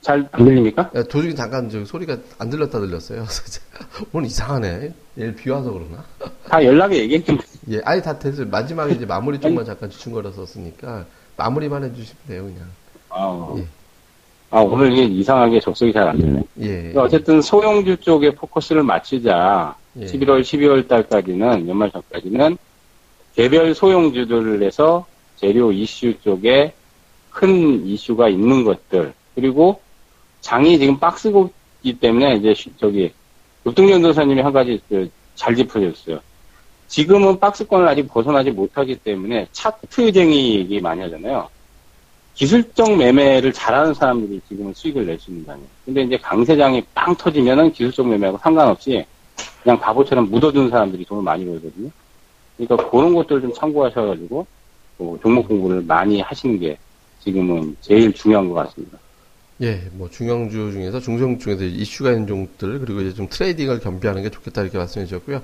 잘 안 들립니까? 야, 도중에 잠깐 저 소리가 안 들렸다 들렸어요. 오늘 이상하네. 내일 비 와서 그러나? 다 연락에 얘기했는데 예, 아니 다 됐어요. 마지막에 이제 마무리 쪽만 잠깐 주춤거렸었으니까 마무리만 해주시면 돼요, 그냥. 아, 예. 아, 오늘 이게 이상하게 접속이 잘 안 되네. 예. 어쨌든 소형주 쪽에 포커스를 맞추자. 예. 11월, 12월 달까지는, 연말 전까지는 개별 소형주들을 해서 재료 이슈 쪽에 큰 이슈가 있는 것들, 그리고 장이 지금 박스고기 때문에 이제 쉬- 저기, 육등전도사님이 한 가지 그잘 짚어줬어요. 지금은 박스권을 아직 벗어나지 못하기 때문에 차트쟁이 얘기 많이 하잖아요. 기술적 매매를 잘하는 사람들이 지금은 수익을 낼 수 있는 거 아니에요. 근데 이제 강세장이 빵 터지면은 기술적 매매하고 상관없이 그냥 바보처럼 묻어두는 사람들이 돈을 많이 벌거든요. 그러니까 그런 것들을 좀 참고하셔가지고 뭐 종목 공부를 많이 하시는 게 지금은 제일 중요한 것 같습니다. 예, 뭐 중형주 중에서 중성 중에서 이슈가 있는 종목들 그리고 이제 좀 트레이딩을 겸비하는 게 좋겠다 이렇게 말씀해 주셨고요.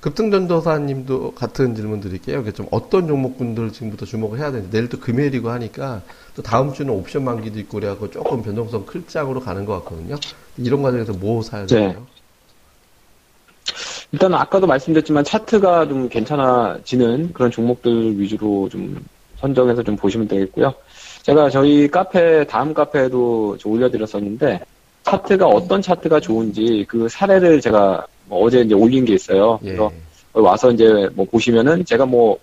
급등전도사님도 같은 질문 드릴게요. 이게 좀 어떤 종목군들 지금부터 주목을 해야 되는지 내일 또 금요일이고 하니까 또 다음 주는 옵션 만기도 있고 그래갖고 조금 변동성 클 장으로 가는 것 같거든요. 이런 과정에서 뭐 사야 네. 될까요? 일단 아까도 말씀드렸지만 차트가 좀 괜찮아지는 그런 종목들 위주로 좀 선정해서 좀 보시면 되겠고요. 제가 저희 카페 다음 카페에도 좀 올려드렸었는데 차트가 어떤 차트가 좋은지 그 사례를 제가 뭐 어제 이제 올린 게 있어요. 예. 그래서 거기 와서 이제 뭐 보시면은 제가 뭐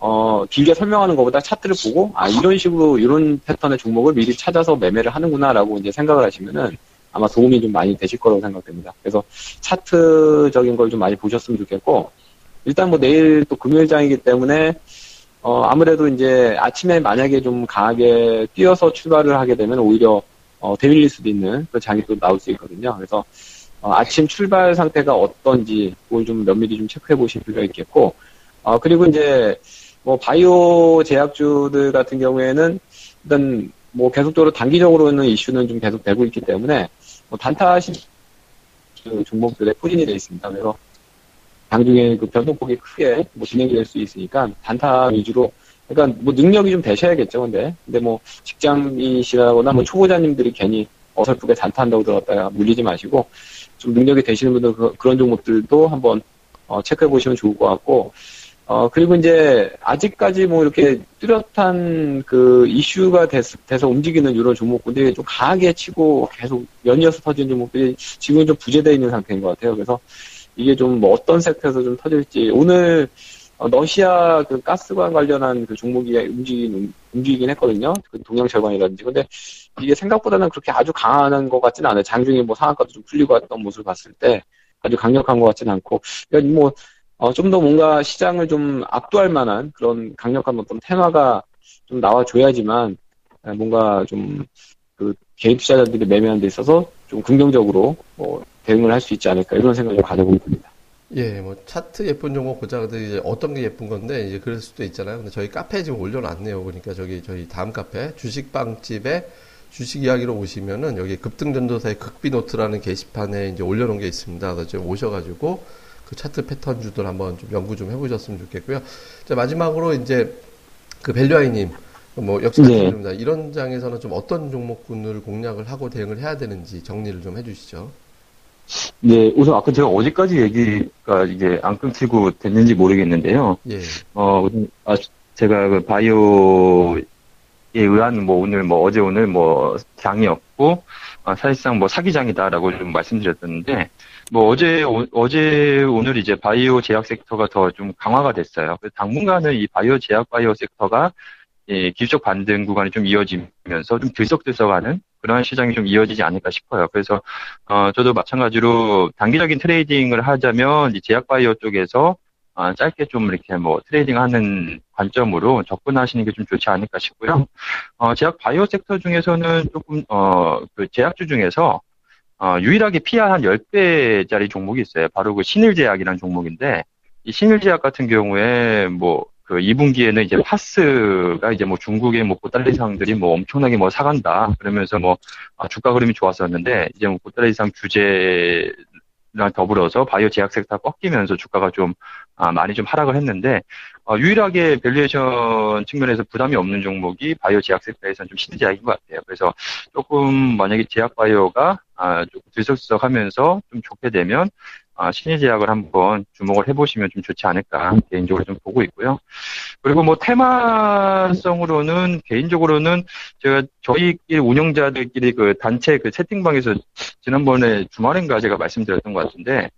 어, 길게 설명하는 것보다 차트를 보고, 아, 이런 식으로, 이런 패턴의 종목을 미리 찾아서 매매를 하는구나라고 이제 생각을 하시면은 아마 도움이 좀 많이 되실 거라고 생각됩니다. 그래서 차트적인 걸 좀 많이 보셨으면 좋겠고, 일단 뭐 내일 또 금요일장이기 때문에, 어, 아무래도 이제 아침에 만약에 좀 강하게 뛰어서 출발을 하게 되면 오히려, 어, 대밀릴 수도 있는 그런 장이 또 나올 수 있거든요. 그래서, 어, 아침 출발 상태가 어떤지, 그걸 좀 면밀히 좀 체크해 보실 필요가 있겠고, 어, 그리고 이제, 뭐, 바이오 제약주들 같은 경우에는, 일단, 뭐, 계속적으로 단기적으로는 이슈는 좀 계속 되고 있기 때문에, 뭐, 단타시 그 종목들에 포진이 되어 있습니다. 그래서, 장중에 그 변동폭이 크게 뭐 진행이 될 수 있으니까, 단타 위주로, 그러니까 뭐 능력이 좀 되셔야겠죠, 근데. 근데 뭐, 직장이시라거나 뭐 초보자님들이 괜히 어설프게 단타한다고 들었다가 물리지 마시고, 좀 능력이 되시는 분들 그, 그런 종목들도 한번 어, 체크해 보시면 좋을 것 같고, 어, 그리고 이제, 아직까지 뭐 이렇게 뚜렷한 그 이슈가 됐, 돼서 움직이는 이런 종목들이 좀 강하게 치고 계속 연이어서 터지는 종목들이 지금 좀 부재되어 있는 상태인 것 같아요. 그래서 이게 좀 뭐 어떤 섹터에서 좀 터질지, 오늘, 어, 러시아 그 가스관 관련한 그 종목이 움직이긴, 움직이긴 했거든요. 그 동양철관이라든지. 근데 이게 생각보다는 그렇게 아주 강한 것 같지는 않아요. 장중에 뭐 상한가도 좀 풀리고 왔던 모습을 봤을 때 아주 강력한 것 같지는 않고. 그러니까 뭐, 어, 좀 더 뭔가 시장을 좀 압도할 만한 그런 강력한 어떤 테마가 좀 나와줘야지만 에, 뭔가 좀 그 개인 투자자들이 매매하는 데 있어서 좀 긍정적으로 뭐 대응을 할 수 있지 않을까 이런 생각을 가져보고 있습니다. 예, 뭐 차트 예쁜 종목 보자. 근데 이제 어떤 게 예쁜 건데 이제 그럴 수도 있잖아요. 근데 저희 카페에 지금 올려놨네요. 그러니까 저기 저희 다음 카페 주식빵집에 주식 이야기로 오시면은 여기 급등전도사의 극비노트라는 게시판에 이제 올려놓은 게 있습니다. 그래서 오셔가지고 그 차트 패턴주들 한번 좀 연구 좀 해보셨으면 좋겠고요. 자 마지막으로 이제 그 밸류아이님 뭐 역시 네. 이런 장에서는 좀 어떤 종목군을 공략을 하고 대응을 해야 되는지 정리를 좀 해주시죠. 네, 우선 아까 제가 어제까지 얘기가 이게 안 끊기고 됐는지 모르겠는데요. 예, 어, 우선, 아, 제가 그 바이오에 의한 뭐 오늘 뭐 어제 오늘 뭐 장이었고, 아, 사실상 뭐 사기장이다라고 좀 말씀드렸었는데, 뭐 어제, 오- 어제 오늘 이제 바이오 제약 섹터가 더 좀 강화가 됐어요. 당분간은 이 바이오 제약 바이오 섹터가 예, 기술적 반등 구간이 좀 이어지면서 좀 들썩들썩하는 그러한 시장이 좀 이어지지 않을까 싶어요. 그래서 어, 저도 마찬가지로 단기적인 트레이딩을 하자면 이 제약 바이오 쪽에서 아, 짧게 좀 이렇게 뭐 트레이딩하는 관점으로 접근하시는 게 좀 좋지 않을까 싶고요. 어, 제약 바이오 섹터 중에서는 조금 어, 그 제약주 중에서 어, 유일하게 PR 한 10배짜리 종목이 있어요. 바로 그 신일제약이라는 종목인데 이 신일제약 같은 경우에 뭐 그 2분기에는 이제 파스가 이제 뭐 중국의 뭐 보따리 상들이 뭐 엄청나게 뭐 사간다 그러면서 뭐 아, 주가 흐름이 좋았었는데 이제 뭐 보따리 상 규제 랑 더불어서 바이오 제약 섹터가 꺾이면서 주가가 좀 아, 많이 좀 하락을 했는데 어, 유일하게 밸류에이션 측면에서 부담이 없는 종목이 바이오 제약 섹터에서는 좀 신일제약인 것 같아요. 그래서 조금 만약에 제약 바이오가 아, 조금 들썩들썩하면서 좀 좋게 되면 아, 신일제약을 한번 주목을 해보시면 좀 좋지 않을까 개인적으로 좀 보고 있고요. 그리고 뭐 테마성으로는 개인적으로는 제가 저희끼리 운영자들끼리 그 단체 그 채팅방에서 지난번에 주말인가 제가 말씀드렸던 것 같은데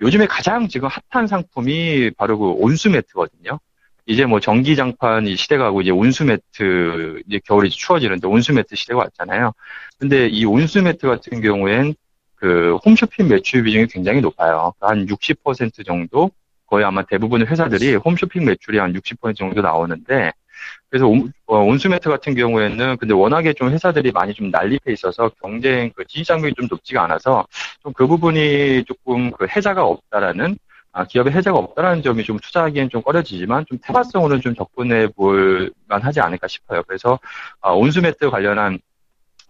요즘에 가장 지금 핫한 상품이 바로 그 온수 매트거든요. 이제 뭐 전기장판 이 시대가 가고 이제 온수 매트 이제 겨울이 추워지는데 온수 매트 시대가 왔잖아요. 근데 이 온수 매트 같은 경우엔 그 홈쇼핑 매출 비중이 굉장히 높아요. 한 60% 정도 거의 아마 대부분의 회사들이 홈쇼핑 매출이 한 60% 정도 나오는데 그래서 온, 어, 온수매트 같은 경우에는 근데 워낙에 좀 회사들이 많이 좀 난립해 있어서 경쟁 그 진입장벽이 좀 높지가 않아서 좀 그 부분이 조금 그 해자가 없다라는 아, 기업의 해자가 없다라는 점이 좀 투자하기엔 좀 꺼려지지만 좀 테마성으로는 좀 접근해 볼 만하지 않을까 싶어요. 그래서 아, 온수매트 관련한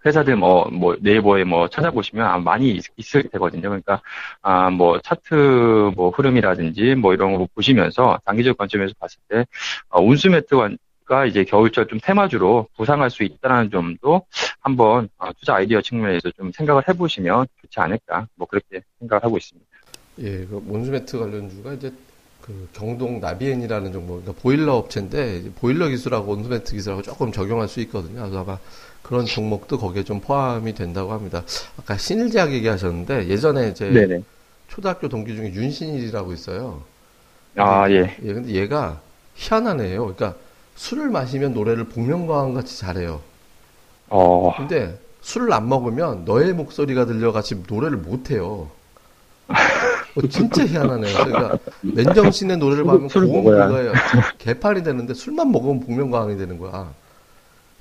회사들 뭐, 뭐, 네이버에 뭐 찾아보시면 많이 있, 있을 테거든요. 그러니까, 아, 뭐, 차트 뭐 흐름이라든지 뭐 이런 거 보시면서 단기적 관점에서 봤을 때, 어, 온수매트가 이제 겨울철 좀 테마주로 부상할 수 있다는 점도 한번 어, 투자 아이디어 측면에서 좀 생각을 해보시면 좋지 않을까. 뭐 그렇게 생각을 하고 있습니다. 예, 그 몬스매트 관련주가 이제 그 경동 나비엔이라는 정보, 그러니까 보일러 업체인데 보일러 기술하고 온수매트 기술하고 조금 적용할 수 있거든요. 그래서 아마 그런 종목도 거기에 좀 포함이 된다고 합니다. 아까 신일제약 얘기하셨는데 예전에 제 네네. 초등학교 동기 중에 윤신일이라고 있어요. 아, 예. 예, 근데 얘가 희한한 애예요. 그러니까 술을 마시면 노래를 복면가왕 같이 잘해요. 어, 근데 술을 안 먹으면 너의 목소리가 들려 같이 노래를 못 해요. 어, 진짜 희한하네요. 그러니까 맨정신의 노래를 술 고음. 불가요. 개판이 되는데 술만 먹으면 복면가왕이 되는 거야.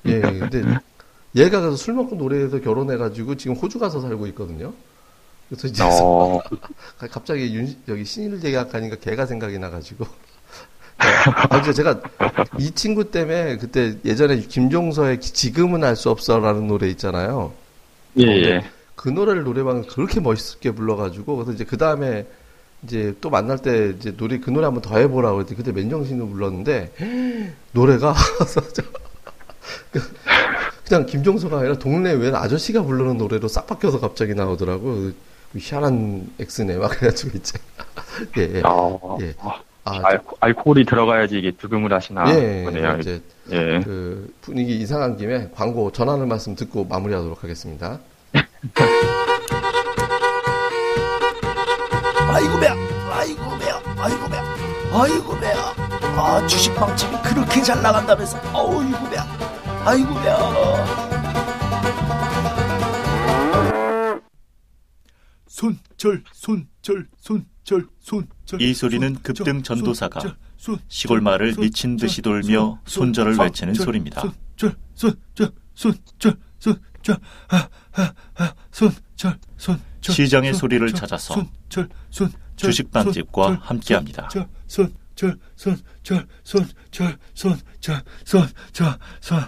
예, 근데 얘가 그래서 술 먹고 노래해서 결혼해가지고 지금 호주 가서 살고 있거든요. 그래서 이제 어, 갑자기 윤, 여기 신일 제약하니까 걔가 생각이 나가지고. 아, 저 제가 이 친구 때문에 그때 예전에 김종서의 지금은 알 수 없어라는 노래 있잖아요. 예, 예. 그 노래를 노래방에서 그렇게 멋있게 불러가지고 그래서 이제 그 다음에 이제 또 만날 때 이제 노래 그 노래 한번 더 해보라고 그랬더니 그때 맨정신으로 불렀는데 노래가 저- 그- 그냥 김종서가 아니라 동네 웬 아저씨가 부르는 노래로 싹 바뀌어서 갑자기 나오더라고 그 희한한 엑스네 막 그래가지고 이제 예, 예. 어, 예. 아, 알, 알코올이 들어가야지 이게 두금을 하시나 예, 보네요. 이제 예. 그 분위기 이상한 김에 광고 전하는 말씀 듣고 마무리하도록 하겠습니다. 아이고 배야 아이고 배야 아이고 배야 아이고 배야 아 주식 방침이 그렇게 잘 나간다면서 아이고 배야 아이고 배야 손절 손절 손절 손절 이 소리는 급등 전도사가 시골 마을을 미친 듯이 돌며 손절을 손절, 외치는 소리입니다. 손절 손절 손절 손절 아, 아, 아, 손절 시장의 소리를 찾아서 주식반집과 함께합니다. 손 절 손절 손 절 손 절 손 절 손 절 손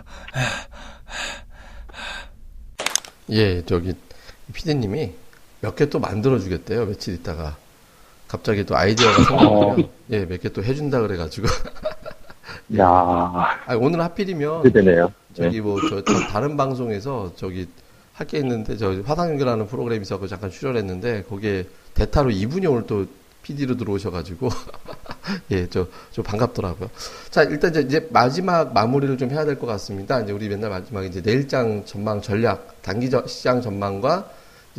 예, 저기 피디님이 몇 개 또 만들어 주겠대요. 며칠 있다가. 갑자기 또 아이디어가 생각나면 예, 몇 개 또 해준다 그래가지고. 야. 아, 오늘 하필이면 기대되네요. 저기 뭐저 다른 방송에서 저기 할 게 있는데 저 화상 연결하는 프로그램이 있어서 잠깐 출연했는데 거기에 대타로 이분이 오늘 또 PD로 들어오셔가지고 예, 저, 저 반갑더라고요. 자, 일단 이제, 이제 마지막 마무리를 좀 해야 될 것 같습니다. 이제 우리 맨날 마지막에 이제 내일장 전망 전략, 단기 저- 시장 전망과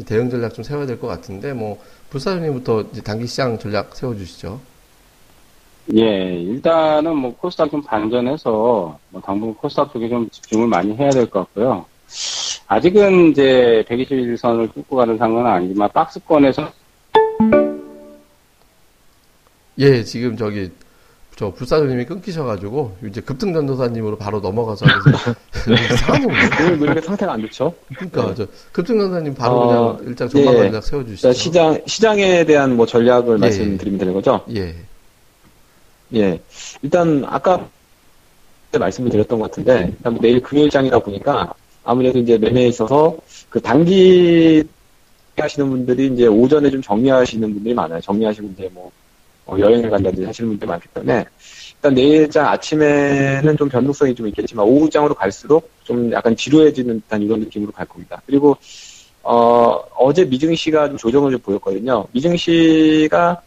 대응 전략 좀 세워야 될 것 같은데 뭐 불사님부터 이제 단기 시장 전략 세워주시죠. 예, 일단은 뭐 코스닥 좀 반전해서 뭐 당분 코스닥 쪽에 좀 집중을 많이 해야 될 것 같고요. 아직은 이제 121선을 뚫고 가는 상황은 아니지만 박스권에서 예, 지금 저기 저 불사조님이 끊기셔가지고 이제 급등 전도사님으로 바로 넘어가서 이상한 놈 오늘 왜 이렇게 상태가 안 좋죠? 그러니까 저 급등 전도사님 바로 어, 그냥 일장 전망 예. 전략 세워주시죠. 자, 시장 시장에 대한 뭐 전략을 예. 말씀드리면 되는 거죠? 예, 예. 일단 아까 말씀을 드렸던 것 같은데 일단 내일 금요일장이다 보니까 아무래도 이제 매매에 있어서 그 단기 하시는 분들이 이제 오전에 좀 정리하시는 분들이 많아요. 정리하시고 이제 뭐 어, 여행을 간다든지 하시는 분들이 많기 때문에 일단 내일장 아침에는 좀 변동성이 좀 있겠지만 오후장으로 갈수록 좀 약간 지루해지는 듯한 이런 느낌으로 갈 겁니다. 그리고 어, 어제 미증시가 좀 조정을 좀 보였거든요. 미증시가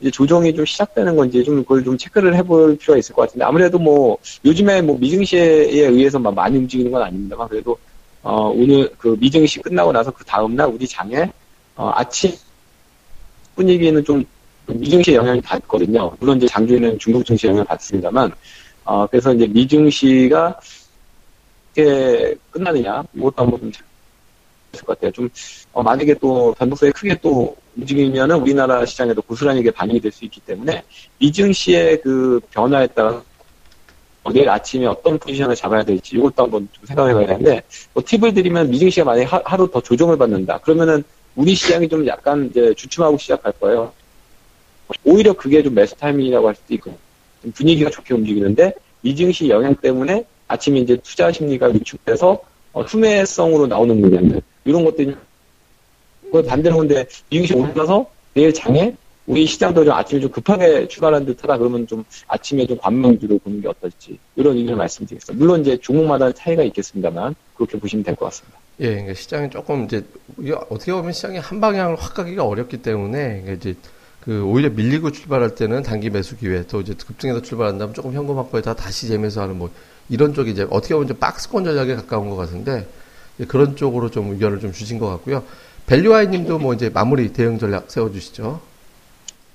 이제 조정이 좀 시작되는 건지 좀 그걸 좀 체크를 해볼 필요가 있을 것 같은데 아무래도 뭐 요즘에 뭐 미증시에 의해서 막 많이 움직이는 건 아닙니다만 그래도 어 오늘 그 미증시 끝나고 나서 그 다음날 우리 장에 어 아침 분위기는 좀 미증시에 영향이 받거든요. 물론 이제 장주에는 중국 증시에 영향을 받습니다만 어 그래서 이제 미증시가 어떻게 끝나느냐 이것도 한번 좀 있을 것 같아요. 좀 어, 만약에 또 변동성이 크게 또 움직이면은 우리나라 시장에도 고스란히 이게 반영이 될 수 있기 때문에 미증시의 그 변화에 따라 어, 내일 아침에 어떤 포지션을 잡아야 될지 이것도 한번 좀 생각해 봐야 되는데 뭐 팁을 드리면 미증시가 만약에 하, 하루 더 조정을 받는다 그러면은 우리 시장이 좀 약간 이제 주춤하고 시작할 거예요. 오히려 그게 좀 매수 타이밍이라고 할 수도 있고 좀 분위기가 좋게 움직이는데 미증시 영향 때문에 아침에 이제 투자 심리가 위축돼서 어, 투매성으로 나오는 물량들 이런 것들이 그 반대로 근데 미증시 올라서 내일 장에 우리 시장도 좀 아침에 좀 급하게 출발한 듯하다 그러면 좀 아침에 좀 관망주로 보는 게 어떨지 이런 의견을 말씀드리겠습니다. 물론 이제 종목마다 차이가 있겠습니다만 그렇게 보시면 될 것 같습니다. 예, 그러니까 시장이 조금 이제 어떻게 보면 시장이 한 방향을 확 가기가 어렵기 때문에 이제 그 오히려 밀리고 출발할 때는 단기 매수 기회 또 이제 급등해서 출발한다면 조금 현금 확보에다 다시 재매수하는 뭐 이런 쪽이 이제 어떻게 보면 이제 박스권 전략에 가까운 것 같은데 그런 쪽으로 좀 의견을 좀 주신 것 같고요. 밸류아이님도 뭐 이제 마무리 대응 전략 세워주시죠.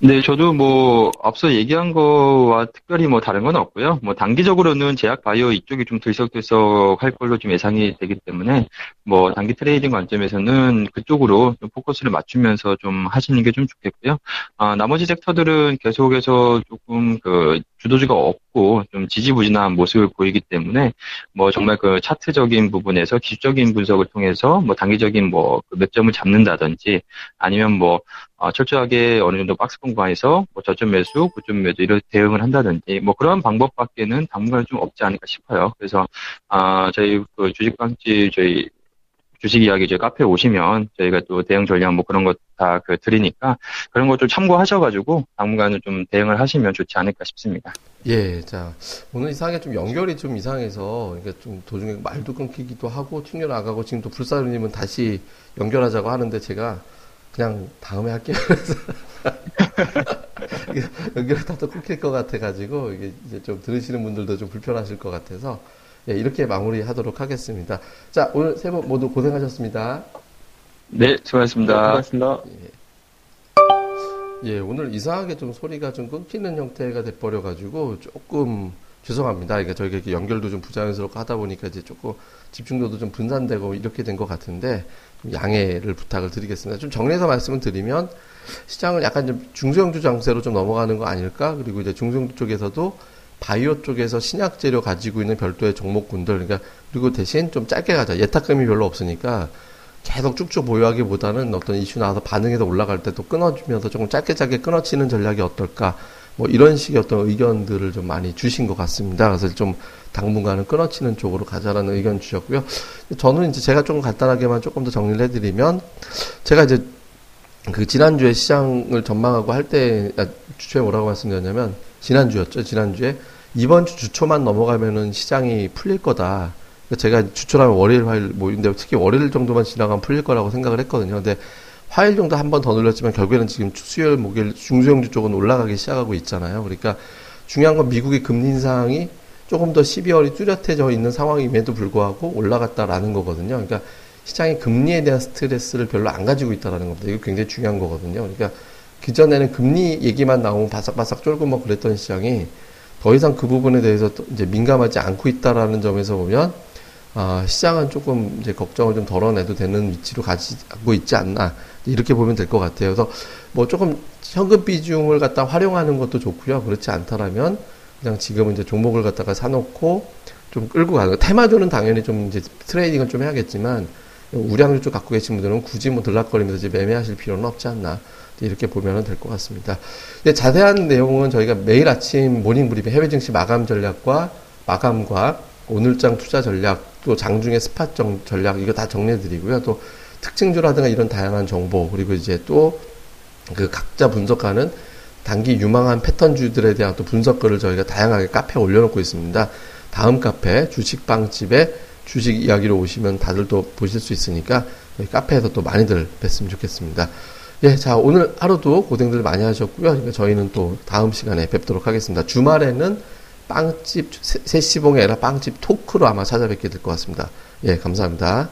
네, 저도 뭐 앞서 얘기한 거와 특별히 뭐 다른 건 없고요. 뭐 단기적으로는 제약 바이오 이쪽이 좀 들썩들썩 할 걸로 좀 예상이 되기 때문에 뭐 단기 트레이딩 관점에서는 그쪽으로 좀 포커스를 맞추면서 좀 하시는 게 좀 좋겠고요. 아, 나머지 섹터들은 계속해서 조금 그 주도주가 없고 좀 지지부진한 모습을 보이기 때문에 뭐 정말 그 차트적인 부분에서 기술적인 분석을 통해서 뭐 단기적인 뭐 맥점을 잡는다든지 아니면 뭐 어, 철저하게 어느 정도 박스 구분해서 뭐 저점 매수, 고점 매수 이런 대응을 한다든지 뭐 그런 방법밖에는 당분간 좀 없지 않을까 싶어요. 그래서 아 저희 그 주식방집 저희 주식 이야기 저희 카페에 오시면 저희가 또 대응 전략 뭐 그런 것 다 그 드리니까 그런 것좀 참고하셔가지고 당분간은 좀 대응을 하시면 좋지 않을까 싶습니다. 예, 자 오늘 이상하게 좀 연결이 좀 이상해서 이게 좀 도중에 말도 끊기기도 하고 튕겨 나가고 지금 또 불사르님은 다시 연결하자고 하는데 제가 그냥 다음에 할게요. 연결이 다또 끊길 것 같아가지고 이게 이제 좀 들으시는 분들도 좀 불편하실 것 같아서 예, 이렇게 마무리하도록 하겠습니다. 자 오늘 세 분 모두 고생하셨습니다. 네, 수고하셨습니다. 고맙습니다. 예, 오늘 이상하게 좀 소리가 좀 끊기는 형태가 돼버려가지고 조금 죄송합니다. 그러니까 저희가 이렇게 연결도 좀 부자연스럽고 하다 보니까 이제 조금 집중도도 좀 분산되고 이렇게 된 것 같은데 양해를 부탁을 드리겠습니다. 좀 정리해서 말씀을 드리면 시장을 약간 좀 중소형주 장세로 좀 넘어가는 거 아닐까? 그리고 이제 중소형주 쪽에서도 바이오 쪽에서 신약 재료 가지고 있는 별도의 종목군들, 그러니까 그리고 대신 좀 짧게 가자. 예탁금이 별로 없으니까 계속 쭉쭉 보유하기보다는 어떤 이슈 나와서 반응해서 올라갈 때 또 끊어주면서 조금 짧게 짧게 끊어치는 전략이 어떨까? 뭐 이런 식의 어떤 의견들을 좀 많이 주신 것 같습니다. 그래서 좀 당분간은 끊어치는 쪽으로 가자라는 의견 주셨고요. 저는 이제 제가 좀 간단하게만 조금 더 정리를 해드리면 제가 이제 그 지난주에 시장을 전망하고 할때 아, 주초에 뭐라고 말씀드렸냐면 지난주였죠. 지난주에 이번 주 주초만 넘어가면은 시장이 풀릴 거다. 제가 주초라면 월요일, 화요일 모인데 특히 월요일 정도만 지나가면 풀릴 거라고 생각을 했거든요. 근데 화요일 정도 한 번 더 눌렸지만 결국에는 지금 수요일, 목요일 중소형주 쪽은 올라가기 시작하고 있잖아요. 그러니까 중요한 건 미국의 금리 인상이 조금 더 12월이 뚜렷해져 있는 상황임에도 불구하고 올라갔다라는 거거든요. 그러니까 시장이 금리에 대한 스트레스를 별로 안 가지고 있다라는 겁니다. 이거 굉장히 중요한 거거든요. 그러니까 그전에는 금리 얘기만 나오면 바삭바삭 쫄고 막 그랬던 시장이 더 이상 그 부분에 대해서 이제 민감하지 않고 있다라는 점에서 보면 아, 시장은 조금 이제 걱정을 좀 덜어내도 되는 위치로 가지고 있지 않나 이렇게 보면 될 것 같아요. 그래서 뭐 조금 현금 비중을 갖다 활용하는 것도 좋고요. 그렇지 않다라면 그냥 지금은 이제 종목을 갖다가 사놓고 좀 끌고 가는 테마주는 당연히 좀 이제 트레이딩을 좀 해야겠지만 우량주 쪽 갖고 계신 분들은 굳이 뭐 들락거리면서 이제 매매하실 필요는 없지 않나 이렇게 보면 될 것 같습니다. 자세한 내용은 저희가 매일 아침 모닝 브리핑 해외 증시 마감 전략과 마감과 오늘장 투자 전략 또 장중의 스팟 정, 전략 이거 다 정리해 드리고요. 또 특징주라든가 이런 다양한 정보 그리고 이제 또 그 각자 분석하는 단기 유망한 패턴주들에 대한 또 분석글을 저희가 다양하게 카페에 올려놓고 있습니다. 다음 카페 주식빵집에 주식 이야기로 오시면 다들 또 보실 수 있으니까 카페에서 또 많이들 뵀으면 좋겠습니다. 예, 자 오늘 하루도 고생들 많이 하셨고요. 그러니까 저희는 또 다음 시간에 뵙도록 하겠습니다. 주말에는 빵집 세시봉이 아니라 빵집 토크로 아마 찾아뵙게 될 것 같습니다. 예, 감사합니다.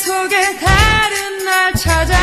속에 다른 날 찾아